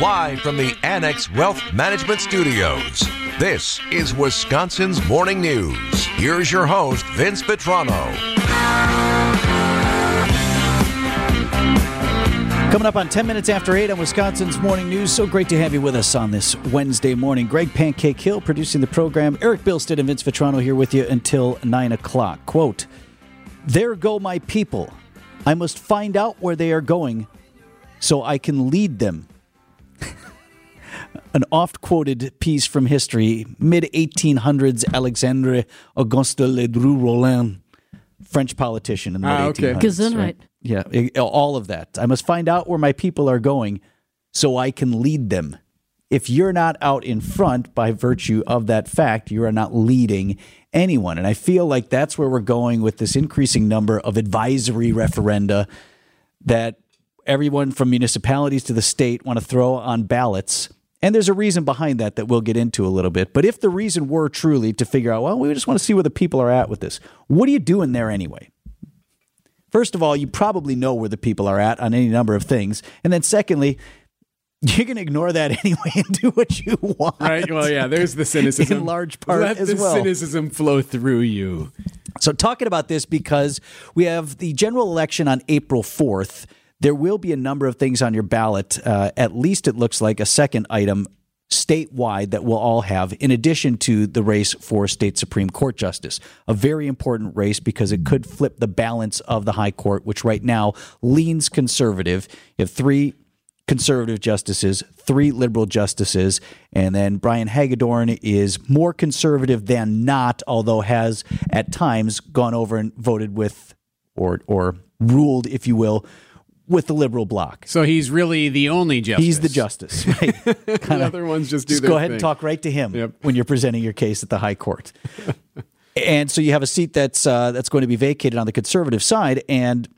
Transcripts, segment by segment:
Live from the Annex Wealth Management Studios, this is Wisconsin's Morning News. Here's your host, Vince Vitrano. Coming up on 10 minutes after 8 on Wisconsin's Morning News. So great to have you with us on this Wednesday morning. Greg Pancake Hill producing the program. Erik Bilstad and Vince Vitrano here with you until 9 o'clock. Quote, There go my people. I must find out where they are going so I can lead them. An oft quoted piece from history, mid 1800s, Alexandre Auguste Ledru Rollin, French politician in the Ah, mid okay. 1800s. Gesundheit. right? Yeah, i- all of that. I must find out where my people are going so I can lead them. If you're not out in front by virtue of that fact, you are not leading anyone. And I feel like that's where we're going with this increasing number of advisory referenda that everyone from municipalities to the state want to throw on ballots. And there's a reason behind that that we'll get into a little bit. But if the reason were truly to figure out, well, we just want to see where the people are at with this, what are you doing there anyway? First of all, you probably know where the people are at on any number of things. And then secondly, you're going to ignore that anyway and do what you want. Right. Well, yeah. There's the cynicism. In large part Let as the well. cynicism flow through you. So, talking about this because we have the general election on April 4th. There will be a number of things on your ballot. Uh, at least it looks like a second item statewide that we'll all have, in addition to the race for state Supreme Court justice. A very important race because it could flip the balance of the high court, which right now leans conservative. You have three conservative justices, three liberal justices, and then Brian Hagedorn is more conservative than not, although has at times gone over and voted with or or ruled, if you will, with the liberal bloc. So he's really the only justice. He's the justice. Right? The other ones just do Just go ahead and talk right to him Yep. when you're presenting your case at the high court. and so you have a seat that's uh, that's going to be vacated on the conservative side, and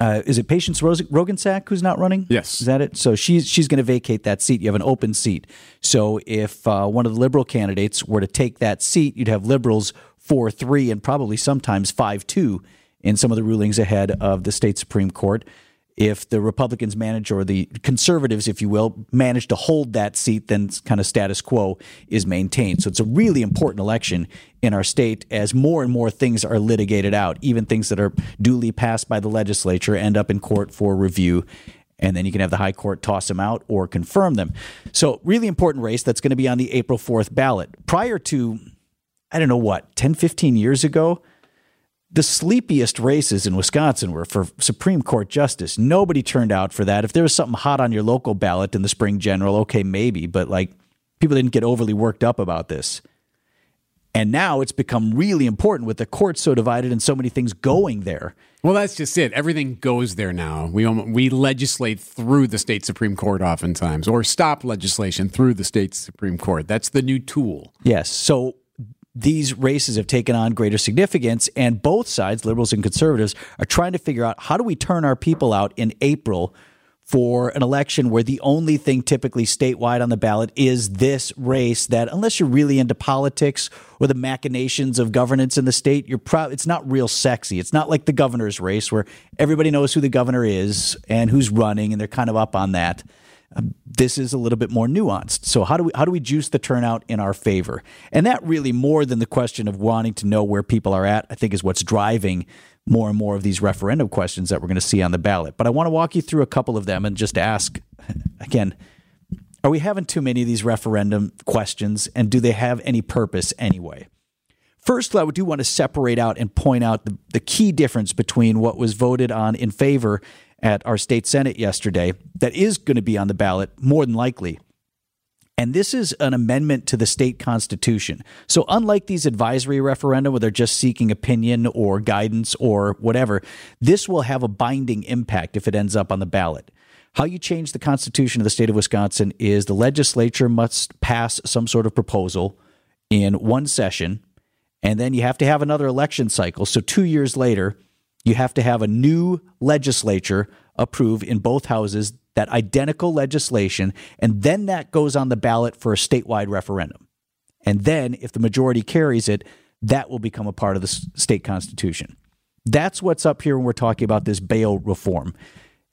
uh, is it Patience Ros- Roggensack who's not running? Yes. is that it? So she's she's going to vacate that seat. You have an open seat. So if uh, one of the liberal candidates were to take that seat, you'd have liberals four three and probably sometimes five two in some of the rulings ahead of the state supreme court. If the Republicans manage, or the conservatives, if you will, manage to hold that seat, then kind of status quo is maintained. So it's a really important election in our state as more and more things are litigated out. Even things that are duly passed by the legislature end up in court for review. And then you can have the high court toss them out or confirm them. So, really important race that's going to be on the April 4th ballot. Prior to, I don't know what, 10, 15 years ago, the sleepiest races in Wisconsin were for Supreme Court justice. Nobody turned out for that. If there was something hot on your local ballot in the spring general, okay, maybe, but like people didn't get overly worked up about this. And now it's become really important with the court so divided and so many things going there. Well, that's just it. Everything goes there now. We we legislate through the state supreme court oftentimes, or stop legislation through the state supreme court. That's the new tool. Yes. So these races have taken on greater significance, and both sides, liberals and conservatives, are trying to figure out how do we turn our people out in April for an election where the only thing typically statewide on the ballot is this race that unless you're really into politics or the machinations of governance in the state you're proud it's not real sexy. It's not like the governor's race where everybody knows who the governor is and who's running and they're kind of up on that this is a little bit more nuanced. So how do we how do we juice the turnout in our favor? And that really more than the question of wanting to know where people are at, I think is what's driving more and more of these referendum questions that we're going to see on the ballot. But I want to walk you through a couple of them and just ask again, are we having too many of these referendum questions and do they have any purpose anyway? First, I do want to separate out and point out the, the key difference between what was voted on in favor at our state senate yesterday that is going to be on the ballot more than likely. And this is an amendment to the state constitution. So, unlike these advisory referenda where they're just seeking opinion or guidance or whatever, this will have a binding impact if it ends up on the ballot. How you change the constitution of the state of Wisconsin is the legislature must pass some sort of proposal in one session, and then you have to have another election cycle. So, two years later, you have to have a new legislature approve in both houses that identical legislation, and then that goes on the ballot for a statewide referendum. And then, if the majority carries it, that will become a part of the state constitution. That's what's up here when we're talking about this bail reform.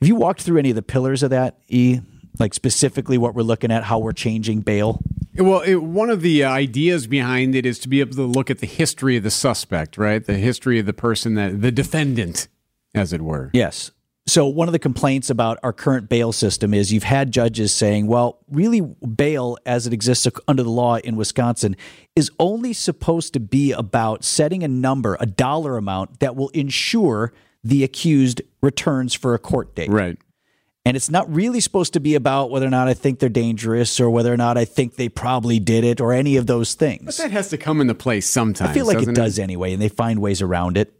Have you walked through any of the pillars of that, E? Like specifically what we're looking at, how we're changing bail. Well, it, one of the uh, ideas behind it is to be able to look at the history of the suspect, right? The history of the person that the defendant, as it were. Yes. So, one of the complaints about our current bail system is you've had judges saying, well, really, bail as it exists under the law in Wisconsin is only supposed to be about setting a number, a dollar amount that will ensure the accused returns for a court date. Right. And it's not really supposed to be about whether or not I think they're dangerous or whether or not I think they probably did it or any of those things. But that has to come into play sometimes. I feel like it doesn't does anyway, and they find ways around it.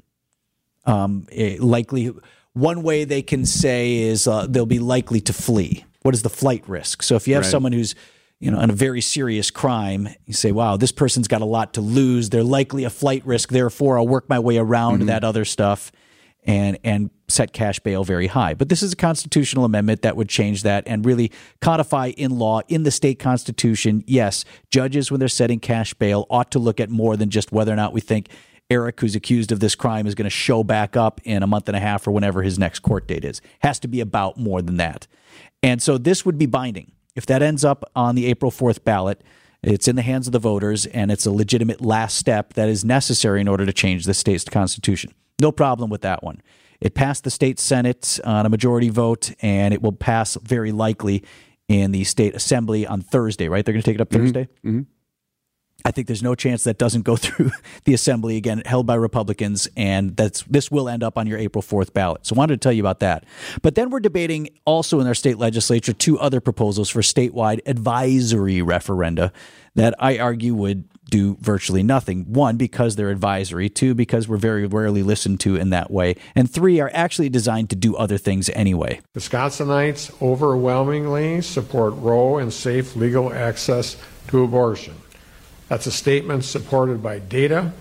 Um, it likely one way they can say is uh, they'll be likely to flee. What is the flight risk? So if you have Right. someone who's you know on a very serious crime, you say, "Wow, this person's got a lot to lose. They're likely a flight risk. Therefore, I'll work my way around that other stuff." And, and set cash bail very high. But this is a constitutional amendment that would change that and really codify in law in the state constitution. Yes, judges, when they're setting cash bail, ought to look at more than just whether or not we think Erik, who's accused of this crime, is going to show back up in a month and a half or whenever his next court date is. Has to be about more than that. And so this would be binding. If that ends up on the April 4th ballot, it's in the hands of the voters and it's a legitimate last step that is necessary in order to change the state's constitution. No problem with that one. It passed the state Senate on a majority vote and it will pass very likely in the state assembly on Thursday, right? They're going to take it up mm-hmm. Thursday? Mm-hmm. I think there's no chance that doesn't go through the assembly again, held by Republicans, and that's this will end up on your April 4th ballot. So I wanted to tell you about that. But then we're debating also in our state legislature two other proposals for statewide advisory referenda that I argue would do virtually nothing. One, because they're advisory. Two, because we're very rarely listened to in that way. And three, are actually designed to do other things anyway. The Wisconsinites overwhelmingly support Roe and safe legal access to abortion. That's a statement supported by data.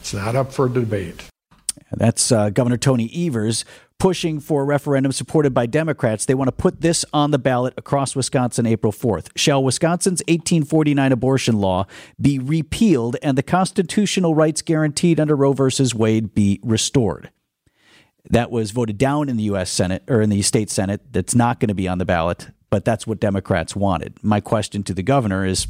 It's not up for debate. That's uh, Governor Tony Evers pushing for a referendum supported by Democrats. They want to put this on the ballot across Wisconsin April 4th. Shall Wisconsin's 1849 abortion law be repealed and the constitutional rights guaranteed under Roe v. Wade be restored? That was voted down in the U.S. Senate or in the state Senate. That's not going to be on the ballot, but that's what Democrats wanted. My question to the governor is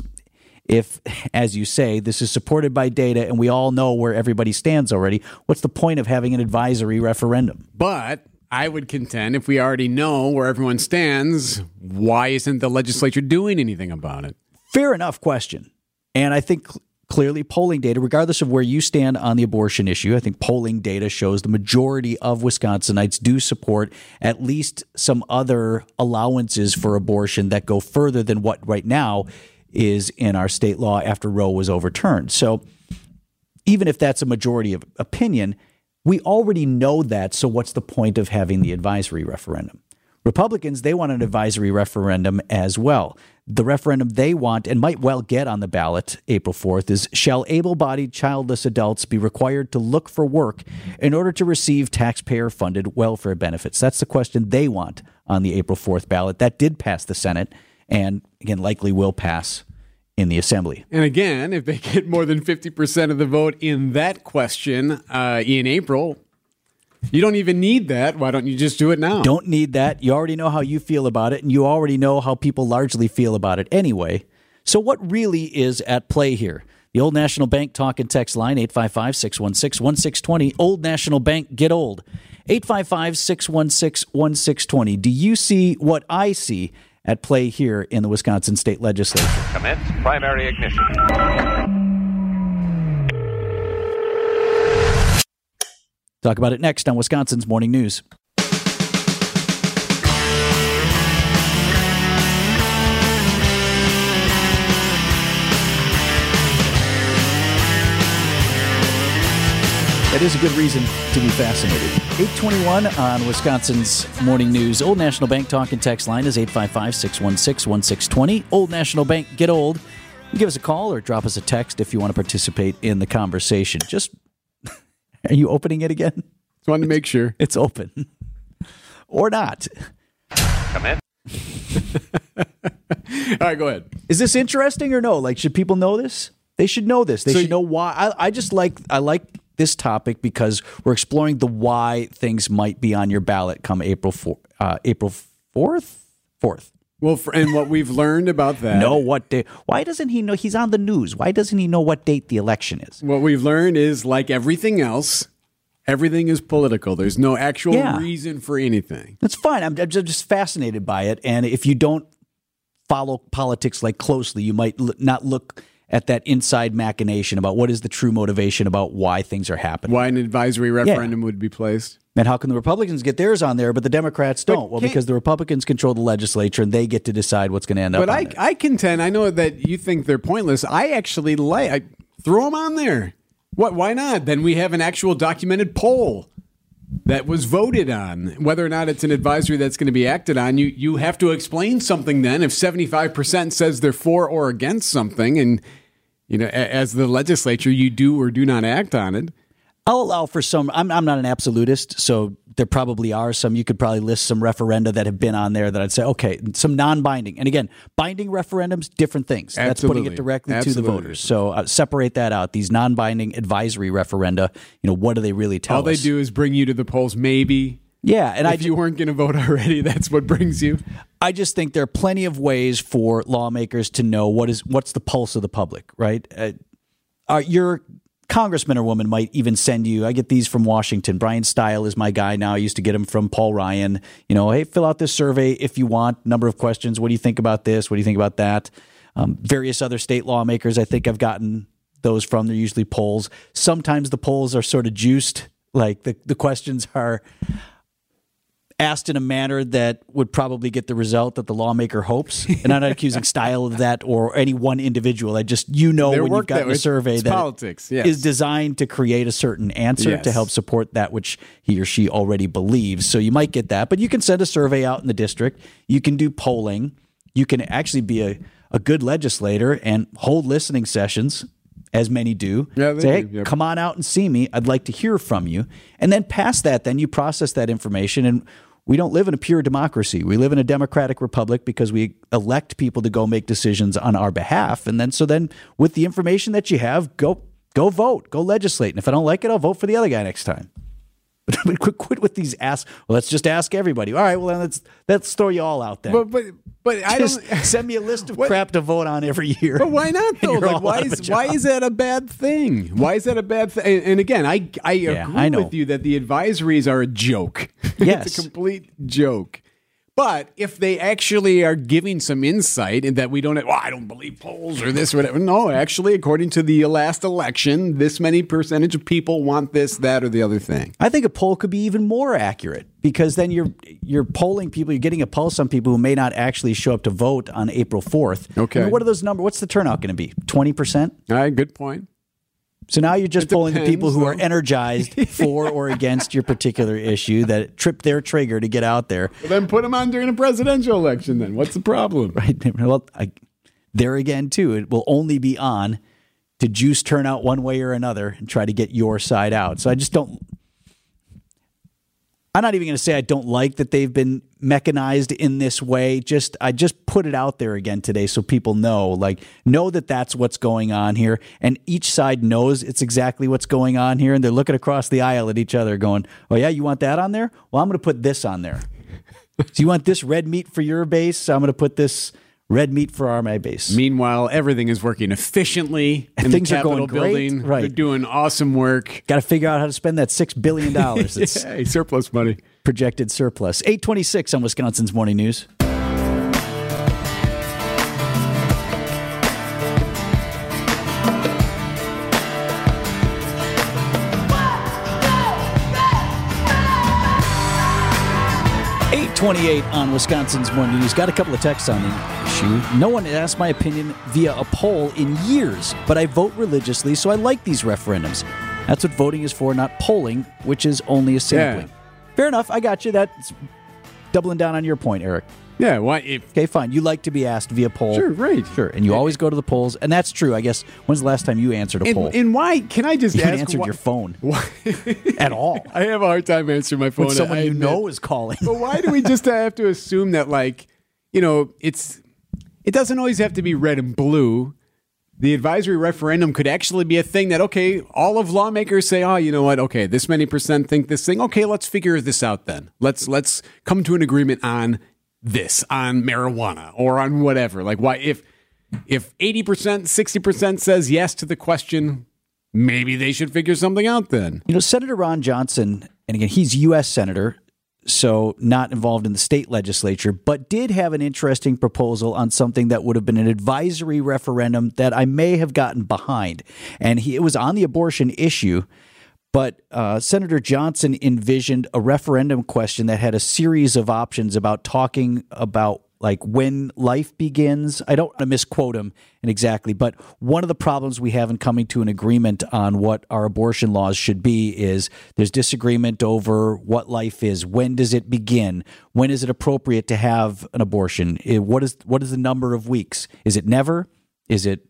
if, as you say, this is supported by data and we all know where everybody stands already, what's the point of having an advisory referendum? But I would contend if we already know where everyone stands, why isn't the legislature doing anything about it? Fair enough question. And I think clearly polling data, regardless of where you stand on the abortion issue, I think polling data shows the majority of Wisconsinites do support at least some other allowances for abortion that go further than what right now is in our state law after Roe was overturned. So even if that's a majority of opinion, we already know that. So what's the point of having the advisory referendum? Republicans, they want an advisory referendum as well. The referendum they want and might well get on the ballot April 4th is Shall able bodied childless adults be required to look for work in order to receive taxpayer funded welfare benefits? That's the question they want on the April 4th ballot. That did pass the Senate and, again, likely will pass in the Assembly. And again, if they get more than 50% of the vote in that question uh, in April, you don't even need that. Why don't you just do it now? Don't need that. You already know how you feel about it, and you already know how people largely feel about it anyway. So, what really is at play here? The Old National Bank talk and text line, 855 616 1620. Old National Bank, get old. 855 616 1620. Do you see what I see at play here in the Wisconsin State Legislature? Commence primary ignition. Talk about it next on Wisconsin's Morning News. That is a good reason to be fascinated. 821 on Wisconsin's Morning News. Old National Bank talk and text line is 855 616 1620. Old National Bank, get old. Give us a call or drop us a text if you want to participate in the conversation. Just, are you opening it again? Just wanted to make sure. It's open. or not. Come in. All right, go ahead. Is this interesting or no? Like, should people know this? They should know this. They So should know why. I, I just like I like this topic because we're exploring the why things might be on your ballot come April four, uh, April fourth, fourth. Well, for, and what we've learned about that. know what day. Why doesn't he know? He's on the news. Why doesn't he know what date the election is? What we've learned is like everything else, everything is political. There's no actual Yeah. reason for anything. That's fine. I'm, I'm just fascinated by it. And if you don't follow politics like closely, you might l- not look at that inside machination about what is the true motivation about why things are happening. Why an advisory referendum would be placed. And how can the Republicans get theirs on there, but the Democrats don't? well, because the Republicans control the legislature and they get to decide what's going to end up. But I, there. I contend. I know that you think they're pointless. I actually like. I throw them on there. What? Why not? Then we have an actual documented poll that was voted on. Whether or not it's an advisory that's going to be acted on, you you have to explain something. Then, if seventy five percent says they're for or against something, and you know, as the legislature, you do or do not act on it. I'll allow for some. I'm, I'm not an absolutist, so there probably are some. You could probably list some referenda that have been on there that I'd say, okay, some non-binding. And again, binding referendums, different things. That's putting it directly to the voters. So uh, separate that out. These non-binding advisory referenda, you know, what do they really tell All they do is bring you to the polls. Maybe yeah, and I, if you weren't going to vote already, that's what brings you. I just think there are plenty of ways for lawmakers to know what is what's the pulse of the public, right? Uh, uh, your congressman or woman might even send you. I get these from Washington. Bryan Steil is my guy now. I used to get them from Paul Ryan. You know, hey, fill out this survey if you want. Number of questions. What do you think about this? What do you think about that? Um, various other state lawmakers. I think I've gotten those from. They're usually polls. Sometimes the polls are sort of juiced. Like the the questions are asked in a manner that would probably get the result that the lawmaker hopes. And I'm not accusing Steil of that or any one individual. I just you know Their when you've gotten a survey It's that politics, yes. is designed to create a certain answer to help support that which he or she already believes. So you might get that, but you can send a survey out in the district. You can do polling. You can actually be a, a good legislator and hold listening sessions. As many do. Yeah, Say, hey, do, yep. come on out and see me. I'd like to hear from you. And then past that, then you process that information. And we don't live in a pure democracy. We live in a democratic republic because we elect people to go make decisions on our behalf. And then, so then with the information that you have, go, go vote, go legislate. And if I don't like it, I'll vote for the other guy next time. Quit, quit with these ask. Well, let's just ask everybody. All right. Well, then let's let's throw you all out there. But but but I just don't. send me a list of What- crap to vote on every year. But why not though? Like, why out of a is why is that a bad thing? Why is that a bad thing? And, and again, I I Yeah, agree I with you that the advisories are a joke. Yes. it's a complete joke. But if they actually are giving some insight and that we don't, well, I don't believe polls or this or whatever. No, actually, according to the last election, this many percentage of people want this, that, or the other thing. I think a poll could be even more accurate because then you're you're polling people, you're getting a pulse on people who may not actually show up to vote on April fourth. Okay. what are those numbers? What's the turnout going to be? Twenty percent. All right, good point. So now you're just It polling the people depends, who are energized for or against your particular issue that trip their trigger to get out there. Well, then put them on during a presidential election. Then what's the problem? Right. Well, I, there again, too, it will only be on to juice turnout one way or another and try to get your side out. So I just don't. I'm not even going to say I don't like that they've been mechanized in this way. Just I just put it out there again today so people know, like, know that that's what's going on here, and each side knows it's exactly what's going on here, and they're looking across the aisle at each other, going, "Oh yeah, you want that on there? Well, I'm going to put this on there. so you want this red meat for your base? So I'm going to put this red meat for our base. Meanwhile, everything is working efficiently in Things the are going Capitol great, building. right. They're doing awesome work. Got to figure out how to spend that six billion dollars. It's Yay, surplus money. projected surplus. 826 on Wisconsin's Morning News. Eight twenty-eight on Wisconsin's Morning News. Got a couple of texts on the issue. No one asked my opinion via a poll in years, but I vote religiously, so I like these referendums. That's what voting is for, not polling, which is only a sampling. Yeah. Fair enough. I got you. That's doubling down on your point, Erik. Yeah, why? If, Okay, fine. You like to be asked via poll. Sure, right. Sure. And you always go to the polls. And that's true. I guess, when's the last time you answered a poll? and, and why? Can I just you ask? answered why- your phone Why? at all. I have a hard time answering my phone. when someone I you admit. know is calling. But why do we just have to assume that, like, you know, it's it doesn't always have to be red and blue. The advisory referendum could actually be a thing that, okay, all of lawmakers say, oh, you know what? Okay, this many percent think this thing. Okay, let's figure this out then. Let's let's come to an agreement on this on marijuana or on whatever? Like, why if if eighty percent, sixty percent says yes to the question, maybe they should figure something out then. You know, Senator Ron Johnson, and again, he's U.S. Senator, so not involved in the state legislature, but did have an interesting proposal on something that would have been an advisory referendum that I may have gotten behind. And he, it was on the abortion issue. But uh, Senator Johnson envisioned a referendum question that had a series of options about talking about like when life begins. I don't want to misquote him exactly, but one of the problems we have in coming to an agreement on what our abortion laws should be is there's disagreement over what life is. When does it begin? When is it appropriate to have an abortion? What is what is the number of weeks? Is it never? Is it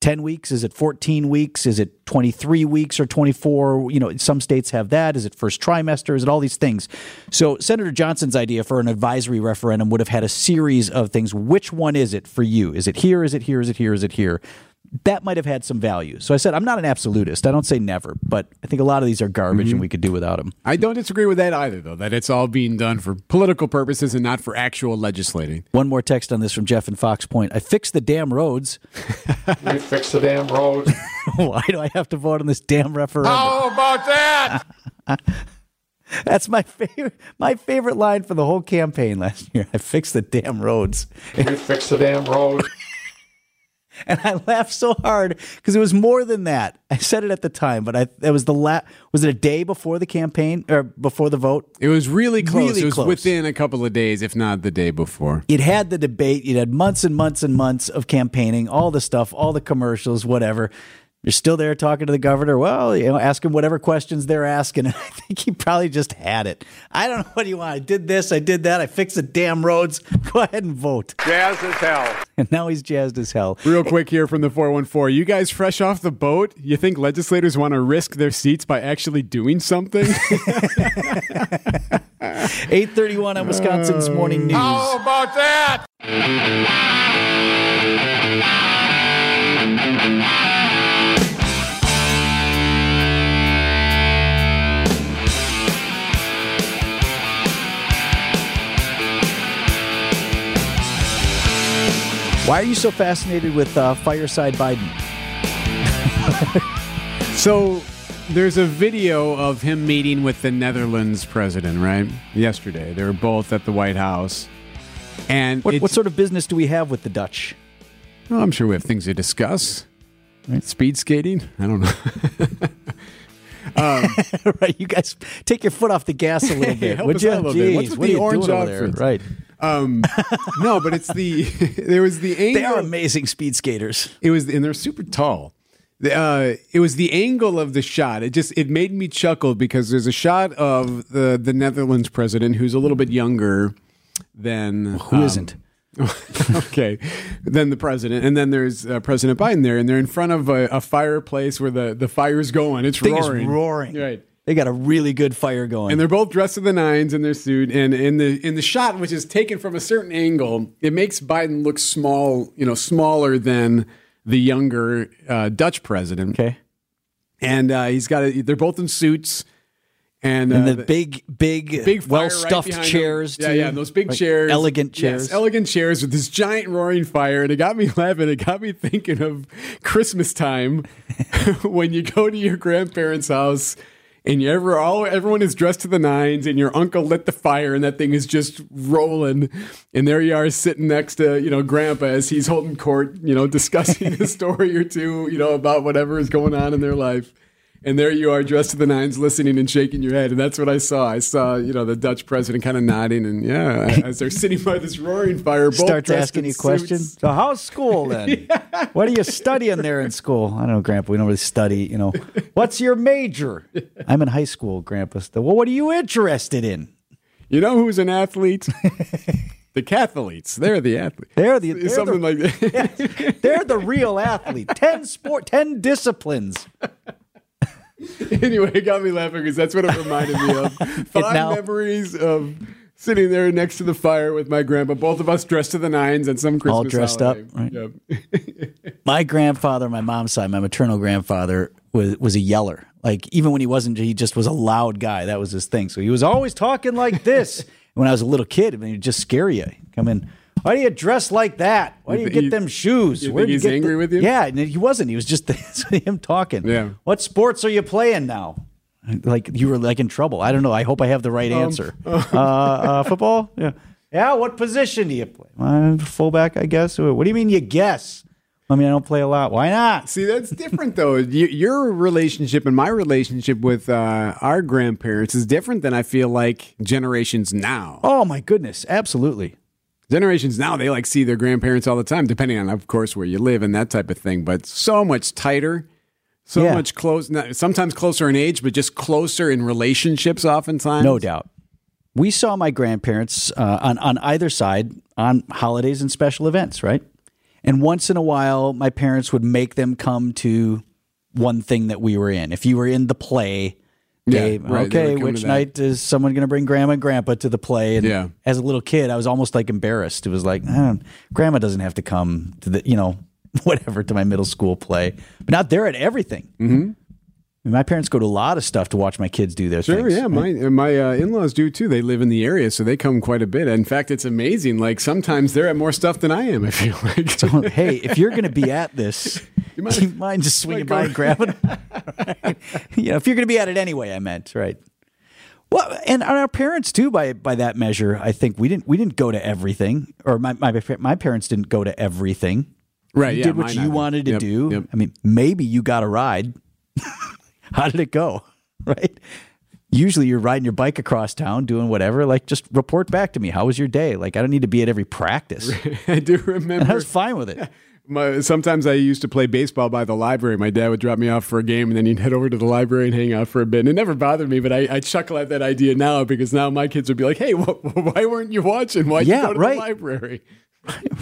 10 weeks? Is it 14 weeks? Is it 23 weeks or 24? You know, some states have that. Is it first trimester? Is it all these things? So, Senator Johnson's idea for an advisory referendum would have had a series of things. Which one is it for you? Is it here? Is it here? Is it here? Is it here? That might have had some value. So I said, I'm not an absolutist. I don't say never, but I think a lot of these are garbage and mm-hmm. we could do without them. I don't disagree with that either, though. That it's all being done for political purposes and not for actual legislating. One more text on this from Jeff and Fox Point. I fixed the damn roads. We fix the damn roads. Why do I have to vote on this damn referendum? How about that? That's my favorite. My favorite line for the whole campaign last year. I fixed the damn roads, You fix the damn roads. and I laughed so hard because it was more than that. I said it at the time, but I it was the la- Was it a day before the campaign or before the vote? It was really close. Really it was close. within a couple of days, if not the day before. It had the debate. It had months and months and months of campaigning, all the stuff, all the commercials, whatever. You're still there talking to the governor. Well, you know, ask him whatever questions they're asking. I think he probably just had it. I don't know what do you want. I did this. I did that. I fixed the damn roads. Go ahead and vote. Jazz as hell. And now he's jazzed as hell. Real quick here from the 414. You guys fresh off the boat? You think legislators want to risk their seats by actually doing something? 831 on Wisconsin's Morning News. How about that? Why are you so fascinated with uh, Fireside Biden? so there's a video of him meeting with the Netherlands president, right? Yesterday. They were both at the White House. And What, what sort of business do we have with the Dutch? Well, I'm sure we have things to discuss. Speed skating? I don't know. right, you guys take your foot off the gas a little bit, would you? out a little bit. What's Jeez, what the are you orange doing there? Right, Um, no, but it's the there was the angle. they are amazing speed skaters. It was, and they're super tall. Uh, it was the angle of the shot. It just it made me chuckle because there's a shot of the the Netherlands president who's a little bit younger than Who um, not okay, then the president, and then there's uh, President Biden there, and they're in front of a, a fireplace where the the fire's going. It's Thing is roaring, roaring. right? They got a really good fire going. And they're both dressed to the nines in their suit. And in the in the shot, which is taken from a certain angle, it makes Biden look small, you know, smaller than the younger uh, Dutch president. okay, And uh, he's got a, they're both in suits. And, and uh, the big, big, big well stuffed him. chairs. Yeah, too. yeah, those big Like chairs, elegant Yes, chairs. elegant chairs with this giant roaring fire, and it got me laughing. It got me thinking of Christmas time when you go to your grandparents' house. And you ever all everyone is dressed to the nines, and your uncle lit the fire, and that thing is just rolling. And there you are, sitting next to you know Grandpa as he's holding court, you know, discussing a story or two, you know, about whatever is going on in their life. And there you are, dressed to the nines, listening and shaking your head. And that's what I saw. I saw, you know, the Dutch president kind of nodding, and yeah, as they're sitting by this roaring fire, Starts asking you questions. suits. So how's school then? What are you studying there in school? I don't know, Grandpa. We don't really study. You know, what's your major? I'm in high school, Grandpa. Still. Well, what are you interested in? You know who's an athlete? decathletes. They're the athletes. They're the they're Something the, like that. they're the real athlete. Ten sport, ten disciplines. anyway, it got me laughing because that's what it reminded me of. Fond now- memories of sitting there next to the fire with my grandpa, both of us dressed to the nines and some Christmas All dressed up, right? Yep. My grandfather, my mom's side, my maternal grandfather was was a yeller. Like even when he wasn't, he just was a loud guy. That was his thing. So he was always talking like this. When I was a little kid, I mean, just scare you. Come in. Why do you dress like that? Why do you You get thi- them shoes? you Where'd think he's get angry the-" with you? Yeah, and he wasn't. He was just him talking. Yeah. What sports are you playing now? Like you were like in trouble. I don't know. I hope I have the Um, right answer. uh, uh, football? Yeah. Yeah. What position do you play? Uh, fullback, I guess. What do you mean you guess? I mean, I don't play a lot. Why not? See, that's different though. Your relationship and my relationship with uh, our grandparents is different than I feel like generations now. Oh my goodness, absolutely. Generations now, they like see their grandparents all the time, depending on, of course, where you live and that type of thing. But so much tighter, so Yeah. much close. not- Sometimes closer in age, but just closer in relationships. Oftentimes, No doubt. We saw my grandparents uh, on on either side on holidays and special events, right? And once in a while, my parents would make them come to one thing that we were in. If you were in the play, Yeah, right, okay, which night is someone going to bring grandma and grandpa to the play? And Yeah. as a little kid, I was almost like embarrassed. It was like, "Oh, grandma doesn't have to come to the, you know, whatever to my middle school play, but now they're at everything. Mm-hmm. My parents go to a lot of stuff to watch my kids do their Sure, things. yeah, my my uh, in laws do too. They live in the area, so they come quite a bit. In fact, it's amazing. Like sometimes they're at more stuff than I am. I feel like. So, hey, if you're going to be at this, you might- mind, just swinging by and grabbing it? you know, if you're going to be at it anyway, I meant right. Well, and our parents too. By by that measure, I think we didn't we didn't go to everything, or my my my parents didn't go to everything. right, You yeah, did what you either. wanted to Yep, do. yep. I mean, maybe you got a ride. How did it go? Right. Usually you're riding your bike across town doing whatever. Like, just report back to me. How was your day? Like, I don't need to be at every practice. I do And I was fine with it. My, sometimes I used to play baseball by the library. My dad would drop me off for a game, and then he'd head over to the library and hang out for a bit. And it never bothered me, but I, I chuckle at that idea now because now my kids would be like, "Hey, wh- why weren't you watching? Why'd Yeah, you go to right. the library?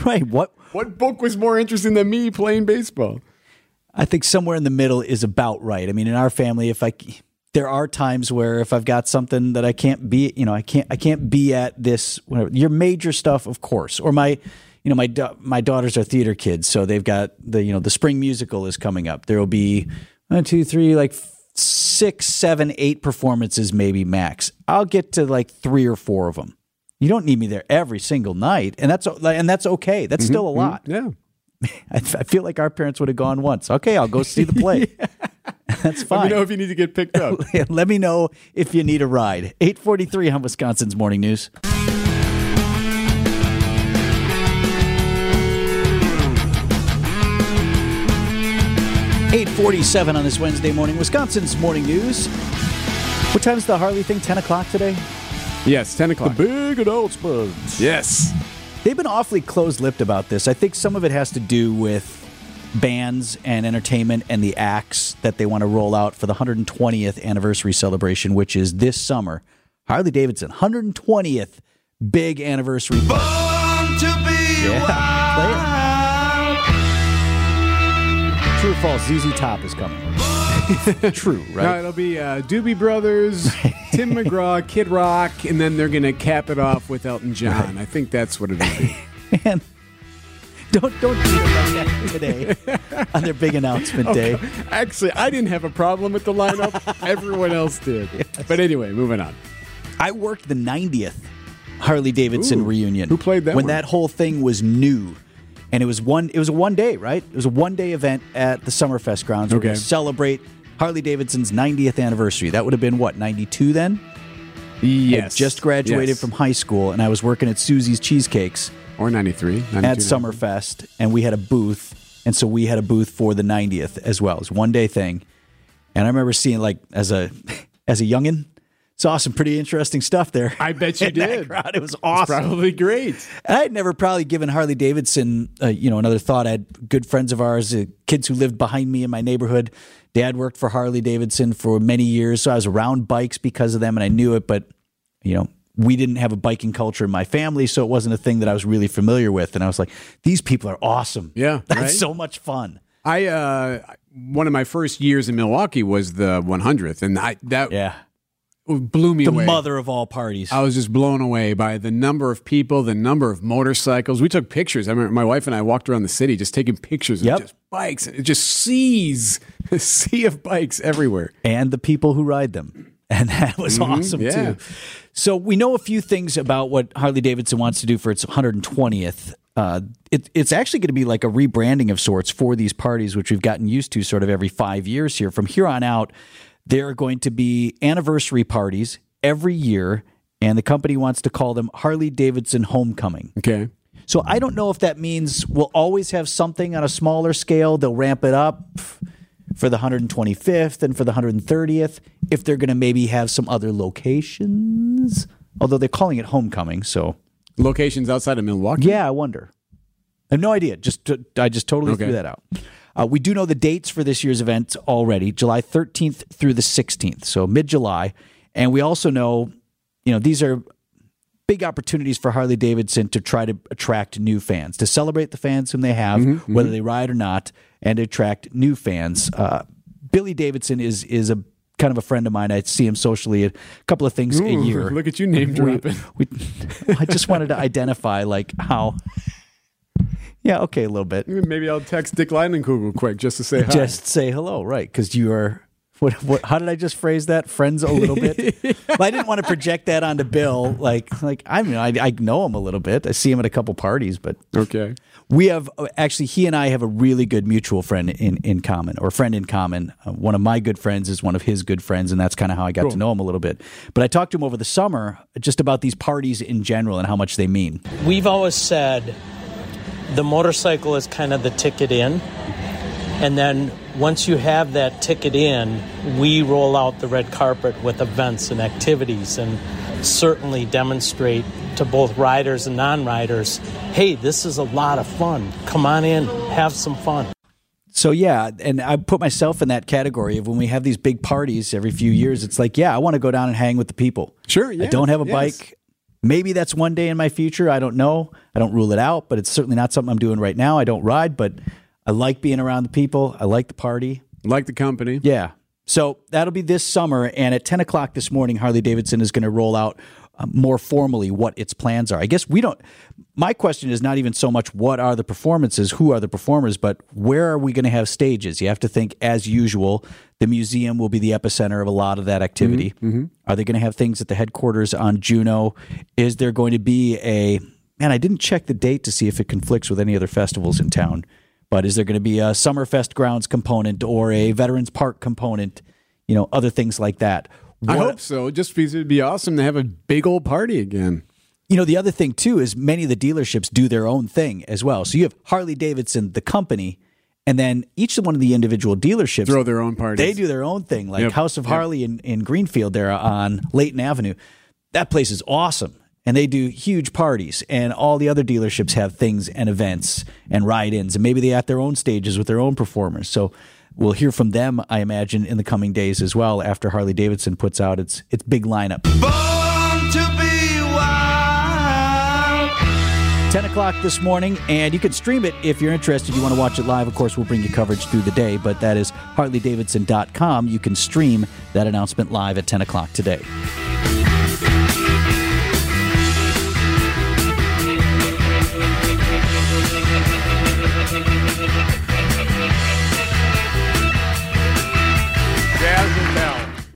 Right. What What book was more interesting than me playing baseball?" I think somewhere in the middle is about right. I mean, in our family, if I there are times where if I've got something that I can't be, you know, I can't I can't be at this whatever, your major stuff, of course, or my you know my my daughters are theater kids, so they've got the you know the spring musical is coming up. There will be one, two, three, like six, seven, eight performances, maybe max. I'll get to like three or four of them. You don't need me there every single night, and that's and that's okay. That's mm-hmm, still a mm-hmm. lot. Yeah, I, I feel like our parents would have gone once. Okay, I'll go see the play. That's fine. let me fine. know if you need to get picked up. Let me know if you need a ride. 843 on Wisconsin's Morning News. Eight forty-seven on this Wednesday morning. Wisconsin's morning news. What time's the Harley thing? Ten o'clock today. yes, ten o'clock. The big announcement. yes, They've been awfully close-lipped about this. I think some of it has to do with bands and entertainment and the acts that they want to roll out for the 120th anniversary celebration, which is this summer. Harley Davidson 120th big anniversary party. Yeah. True or false? ZZ Top is coming. True, No, right? it'll be uh, Doobie Brothers, Tim McGraw, Kid Rock, and then they're going to cap it off with Elton John. I think that's what it'll be. And don't don't them like that today on their big announcement day. Actually, I didn't have a problem with the lineup. Everyone else did. But anyway, moving on. I worked the 90th Harley Davidson Ooh. reunion. Who played that when one? that whole thing was new, and it was one. It was a one day, right? It was a one day event at the Summerfest grounds. We're Okay. to celebrate Harley Davidson's 90th anniversary. That would have been what 92 then. I Yes. just graduated Yes. from high school, and I was working at Susie's Cheesecakes Or 93. at 93. Summerfest, and we had a booth, and so we had a booth for the 90th as well. It was one day thing, and I remember seeing like as a as a youngin, saw some pretty interesting stuff there. I bet you did. crowd. It was It's awesome. probably great. And I had never probably given Harley Davidson, uh, you know, another thought. I had good friends of ours, uh, kids who lived behind me in my neighborhood. Dad worked for Harley Davidson for many years, so I was around bikes because of them, and I knew it. But you know, we didn't have a biking culture in my family, so it wasn't a thing that I was really familiar with. And I was like, these people are awesome. Yeah, that's right? so much fun. I uh, one of my first years in Milwaukee was the 100th, and I that Yeah, blew me the away. mother of all parties. I was just blown away by the number of people, the number of motorcycles. We took pictures. I remember my wife and I walked around the city just taking pictures Yep. of just bikes. It just seas, a sea of bikes everywhere. and the people who ride them. and that was awesome yeah. too. So we know a few things about what Harley Davidson wants to do for its 120th. Uh, it, it's actually going to be like a rebranding of sorts for these parties, which we've gotten used to sort of every five years here. From here on out, there are going to be anniversary parties every year, and the company wants to call them Harley Davidson Homecoming. Okay. So I don't know if that means we'll always have something on a smaller scale. They'll ramp it up for the 125th and for the 130th. If they're going to maybe have some other locations, although they're calling it homecoming. So Locations outside of Milwaukee. yeah, I wonder. I have no idea. Just I just totally Okay. threw that out. Uh, we do know the dates for this year's event already: July 13th through the 16th, so mid-July. And we also know, you know, these are big opportunities for Harley Davidson to try to attract new fans, to celebrate the fans whom they have, whether they ride or not, and attract new fans. Uh, Billy Davidson is is a kind of a friend of mine. I see him socially at a couple of things a year. Look at you name dropping. We, I just wanted to identify like how. Yeah, okay, a little bit. Maybe I'll text Dick Leinenkugel quick just to say hi. Just say hello, right? Because you are. What, what? How did I just phrase that? Friends a little bit. well, I didn't want to project that onto Bill. Like, like I mean, I, I know him a little bit. I see him at a couple parties, but okay. we have actually he and I have a really good mutual friend in in common, or friend in common. Uh, one of my good friends is one of his good friends, and that's kind of how I got to know him a little bit. But I talked to him over the summer just about these parties in general and how much they mean. We've always said the motorcycle is kind of the ticket in. And then once you have that ticket in, we roll out the red carpet with events and activities and certainly demonstrate to both riders and non riders hey, this is a lot of fun. Come on in, have some fun. So yeah, and I put myself in that category of when we have these big parties every few years. It's like, yeah, I want to go down and hang with the people. Sure, I don't have a yes. bike. Maybe that's one day in my future. I don't know. I don't rule it out, but it's certainly not something I'm doing right now. I don't ride, but I like being around the people. I like the party. Like the company. Yeah. So that'll be this summer. And at 10 o'clock this morning, Harley Davidson is going to roll out uh, more formally what its plans are. I guess we don't. My question is not even so much what are the performances, who are the performers, but where are we going to have stages? You have to think, as usual, the museum will be the epicenter of a lot of that activity. Are they going to have things at the headquarters on Juneau? Is there going to be a. Man, I didn't check the date to see if it conflicts with any other festivals in town. But is there going to be a Summerfest grounds component or a Veterans Park component? You know, other things like that. I What- hope so. Just because it'd be awesome to have a big old party again. You know, the other thing too is many of the dealerships do their own thing as well. So you have Harley Davidson, the company, and then each one of the individual dealerships Throw their own party. They do their own thing, like Yep. House of Yep. Harley in, in Greenfield there on Layton Avenue. That place is awesome. And they do huge parties, and all the other dealerships have things and events and ride ins, and maybe they have their own stages with their own performers. So we'll hear from them, I imagine, in the coming days as well after Harley Davidson puts out its its big lineup. Born to be wild. 10 o'clock this morning, and you can stream it if you're interested. You want to watch it live. Of course, we'll bring you coverage through the day, but that is harleydavidson.com. You can stream that announcement live at 10 o'clock today.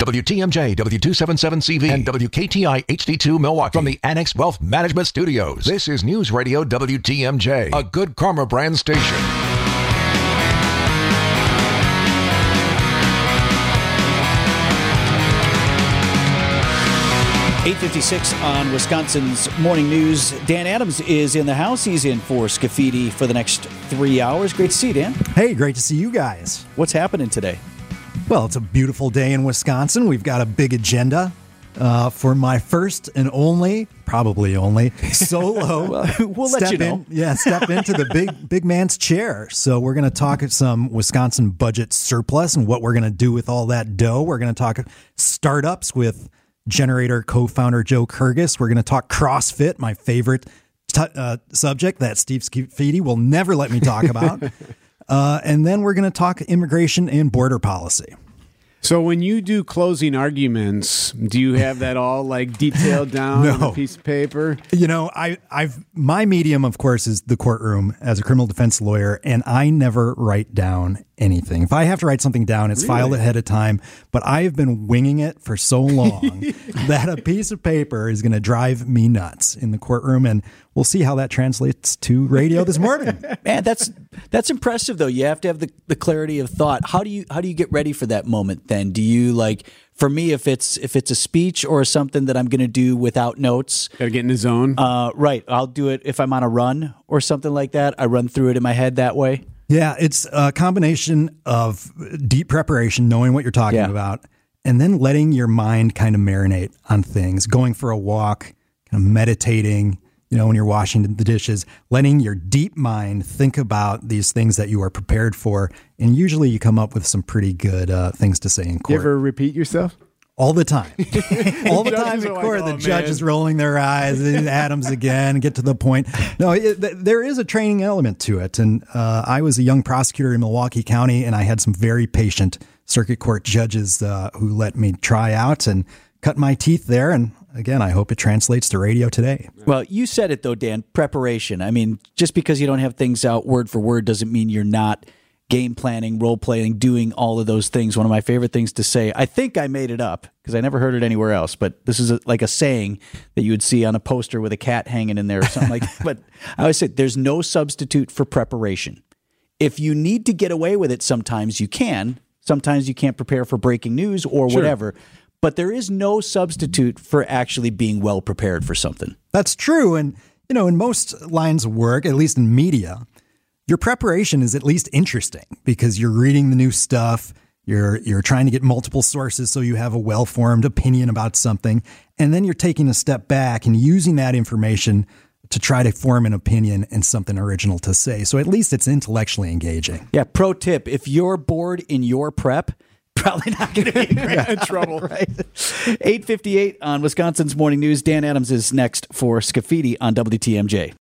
WTMJ, W277CV, and WKTI HD2 Milwaukee from the Annex Wealth Management Studios. This is News Radio WTMJ, a good karma brand station. Eight fifty-six on Wisconsin's morning news. Dan Adams is in the house. He's in for Scafidi for the next three hours. Great to see you, Dan. Hey, great to see you guys. What's happening today? Well, it's a beautiful day in Wisconsin. We've got a big agenda uh, for my first and only, probably only, solo. Well, we'll let step you know. In, yeah, step into the big big man's chair. So we're going to talk some Wisconsin budget surplus and what we're going to do with all that dough. We're going to talk startups with gener8tor co-founder Joe Kirgues. We're going to talk CrossFit, my favorite t- uh, subject that Steve Scafidi will never let me talk about. uh, and then we're going to talk immigration and border policy. So when you do closing arguments, do you have that all like detailed down on No. a piece of paper? You know, I, I've my medium, of course, is the courtroom as a criminal defense lawyer, and I never write down anything. If I have to write something down, it's filed ahead of time. But I have been winging it for so long that a piece of paper is going to drive me nuts in the courtroom, and we'll see how that translates to radio this morning. Man, that's that's impressive though. You have to have the, the clarity of thought. How do you how do you get ready for that moment then? Do you like for me if it's if it's a speech or something that I'm going to do without notes, Got to get in the zone. uh, right, I'll do it if I'm on a run or something like that. I run through it in my head that way. Yeah, it's a combination of deep preparation, knowing what you're talking Yeah. about, and then letting your mind kind of marinate on things, going for a walk, kind of meditating, you know, when you're washing the dishes, letting your deep mind think about these things that you are prepared for. And usually you come up with some pretty good uh, things to say in you court. ever repeat yourself? All the time. All the time in are like, court, "Oh, the judge is rolling their eyes, and Adams again, get to the point. No, it, th- there is a training element to it. And uh, I was a young prosecutor in Milwaukee County, and I had some very patient circuit court judges uh, who let me try out and cut my teeth there. And again, I hope it translates to radio today. Well, you said it though, Dan. Preparation. I mean, just because you don't have things out word for word doesn't mean you're not game planning, role playing, doing all of those things. One of my favorite things to say. I think I made it up because I never heard it anywhere else. But this is a, like a saying that you would see on a poster with a cat hanging in there or something like. that. But I always say there's no substitute for preparation. If you need to get away with it, sometimes you can. Sometimes you can't prepare for breaking news or whatever. But there is no substitute for actually being well prepared for something. That's true. And, you know, in most lines of work, at least in media, your preparation is at least interesting because you're reading the new stuff. You're, you're trying to get multiple sources so you have a well formed opinion about something. And then you're taking a step back and using that information to try to form an opinion and something original to say. So at least it's intellectually engaging. Yeah, pro tip if you're bored in your prep, probably not going to be In trouble. right? 858 on Wisconsin's Morning News. Dan Adams is next for Scaffidi on WTMJ.